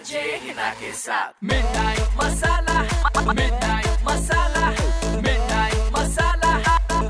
RJ Heena के साथ midnight masala midnight masala midnight masala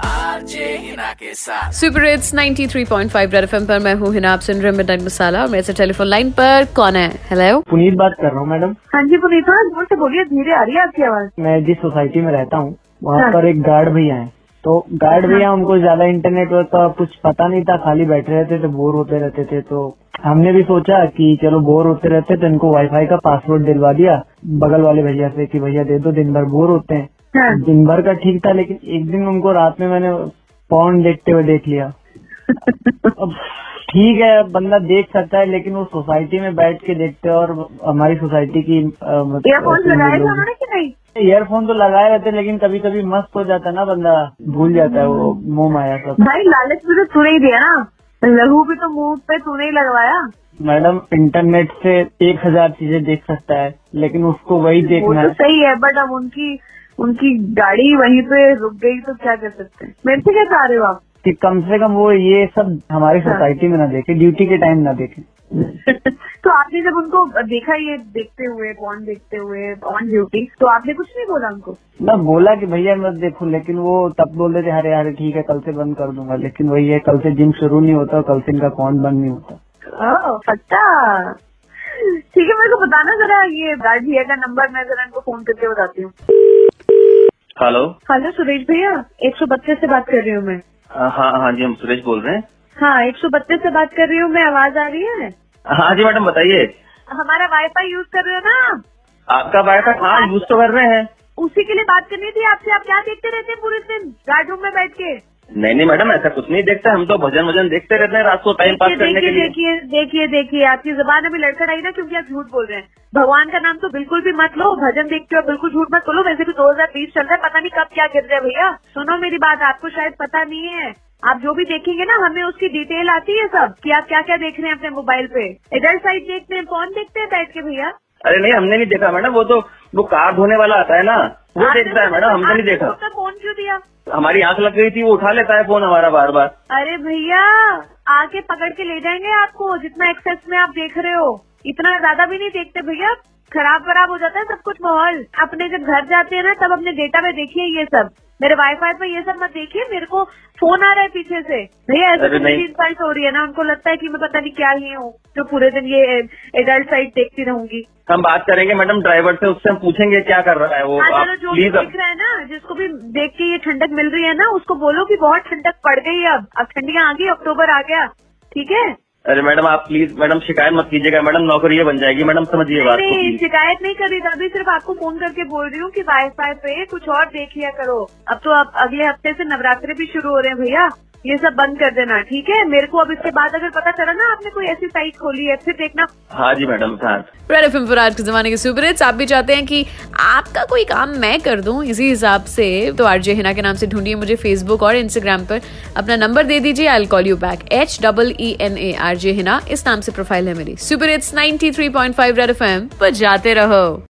RJ Heena के साथ सुपर हिट्स 93.5 रेड एफएम पर मैं हूँ हिना आप सुन रहे मिडनाइट मसाला और मेरे से टेलीफोन लाइन पर कौन है? हेलो पुनीत बात कर रहा हूँ मैडम। हाँ जी पुनीत थोड़ा ज़ोर से बोलिए धीरे आ रही है आपकी आवाज़। मैं जिस सोसाइटी में रहता हूँ वहाँ हाँ। पर एक गार्ड भैया हैं। तो गार्ड भैया उनको ज़्यादा इंटरनेट का कुछ पता नहीं था खाली बैठे रहते थे बोर होते रहते थे तो हमने भी सोचा कि चलो बोर होते रहते तो इनको वाईफाई का पासवर्ड दिलवा दिया बगल वाले भैया से कि भैया दे दो दिन भर बोर होते हैं। हाँ। दिन भर का ठीक था लेकिन एक दिन उनको रात में मैंने पॉन देखते हुए देख लिया। अब ठीक है बंदा देख सकता है लेकिन वो सोसाइटी में बैठ के देखते हैं और हमारी सोसाइटी की मतलब ईयरफोन तो लगाए रहते लेकिन कभी कभी मस्त हो जाता है ना बंदा भूल जाता है वो मुँह माया सब। भाई लालच भी तो तूने ही दिया ना। लहू भी तो मुँह पे तूने ही लगवाया। मैडम इंटरनेट से एक हज़ार चीज़ें देख सकता है लेकिन उसको वही वो देखना तो सही है बट अब उनकी उनकी गाड़ी वहीं पे रुक गई तो क्या कर सकते हैं? मेरे से क्या चाह रहे हो आप? कि कम से कम वो ये सब हमारी सोसाइटी में ना देखे ड्यूटी के टाइम ना देखे। तो आपने जब उनको देखा ये देखते हुए कौन देखते हुए ऑन ड्यूटी तो आपने कुछ नहीं बोला उनको? मैं बोला कि भैया मत देखो लेकिन वो तब बोलते थे अरे अरे ठीक है कल से बंद कर दूँगा। लेकिन वही है कल से जिम शुरू नहीं होता कल से इनका कौन बंद नहीं होता। ओह, ठीक है मेरे को बताना जरा ये गार्ड भैया का नंबर मैं जरा इनको फ़ोन करके बताती हूँ। हेलो हेलो सुरेश भैया एक सौ बत्तीस से बात कर रही हूँ मैं। हाँ हाँ जी हम सुरेश बोल रहे हैं। हाँ एक सौ बत्तीस से बात कर रही हूँ मैं आवाज़ आ रही है? हाँ जी मैडम बताइए। हमारा वाईफाई यूज़ कर रहे हो ना आपका वाईफाई हाँ। यूज़ तो कर रहे हैं? उसी के लिए बात करनी थी आपसे। आप क्या देखते रहते हैं पूरे दिन गार्ड रूम में बैठ के। नहीं नहीं मैडम ऐसा कुछ नहीं देखते। हम तो भजन वज़न देखते रहते हैं रात को टाइम पास करने के लिए। देखिए देखिए देखिए आपकी जबान अभी लड़खड़ाई ना क्योंकि आप झूठ बोल रहे हैं। भगवान का नाम तो बिल्कुल भी मत लो। भजन देखते हो बिल्कुल झूठ मत बोलो। वैसे भी 2020 चल रहा है पता नहीं कब क्या गिर जाए भैया। सुनो मेरी बात आपको शायद पता नहीं है। आप जो भी देखेंगे ना हमें उसकी डिटेल आती है सब कि आप क्या क्या देख रहे हैं अपने मोबाइल पे। इधर साइट देखते हैं कौन देखते हैं बैठ के भैया? अरे नहीं हमने नहीं देखा मैडम वो तो वो कार धोने वाला आता है ना वो देखता है मैडम हमने नहीं देखा। उसका फ़ोन क्यों दिया? हमारी आँख लग गई थी वो उठा लेता है फ़ोन हमारा बार बार अरे भैया आके पकड़ के ले जाएँगे आपको जितना एक्सेस में आप देख रहे हो। इतना ज़्यादा भी नहीं देखते भैया खराब खराब हो जाता है सब कुछ माहौल। अपने जब घर जाते हैं ना तब अपने डेटा में देखिए ये सब। मेरे वाईफाई पे ये सब मत देखिए मेरे को फ़ोन आ रहा है पीछे से। भैया ऐसे तो नहीं। मेरी इंसल्ट हो रही है ना उनको लगता है कि मैं पता नहीं क्या ही हूँ जो पूरे दिन ये एडल्ट साइट देखती रहूँगी। हम बात करेंगे मैडम ड्राइवर से उससे हम पूछेंगे क्या कर रहा है वो। हाँ आप जो भी प्लीज़ दिख रहा है ना जिसको भी देख के ये ठंडक मिल रही है ना उसको बोलो कि बहुत ठंडक पड़ गई अब। अब ठंडियाँ आ गई अक्टूबर आ गया ठीक है? अरे मैडम आप प्लीज़ मैडम शिकायत मत कीजिएगा। मैडम नौकरी ये बन जाएगी। मैडम समझिए बात को नहीं प्लीज़ शिकायत नहीं करी अभी सिर्फ़ आपको फ़ोन करके बोल रही हूँ कि वाईफाई पे कुछ और देख लिया करो। अब तो अब अगले हफ़्ते से नवरात्रि भी शुरू हो रहे हैं भैया। ये सब बंद कर देना ठीक है? मेरे को अब इसके बाद अगर पता चला ना आपने कोई ऐसी साइट खोली है फिर देखना। हाँ जी मैडम रेड एफएम पर आज के जमाने के सुपर हिट्स आप भी चाहते हैं कि आपका कोई काम मैं कर दूँ इसी हिसाब से तो आरजे हिना के नाम से ढूंढिए मुझे फेसबुक और इंस्टाग्राम पर। अपना नंबर दे दीजिए I call you back H double E N A R J Heena इस नाम से प्रोफ़ाइल है मेरी। सुपर हिट्स 93.5 रेड एफएम पर जाते रहो।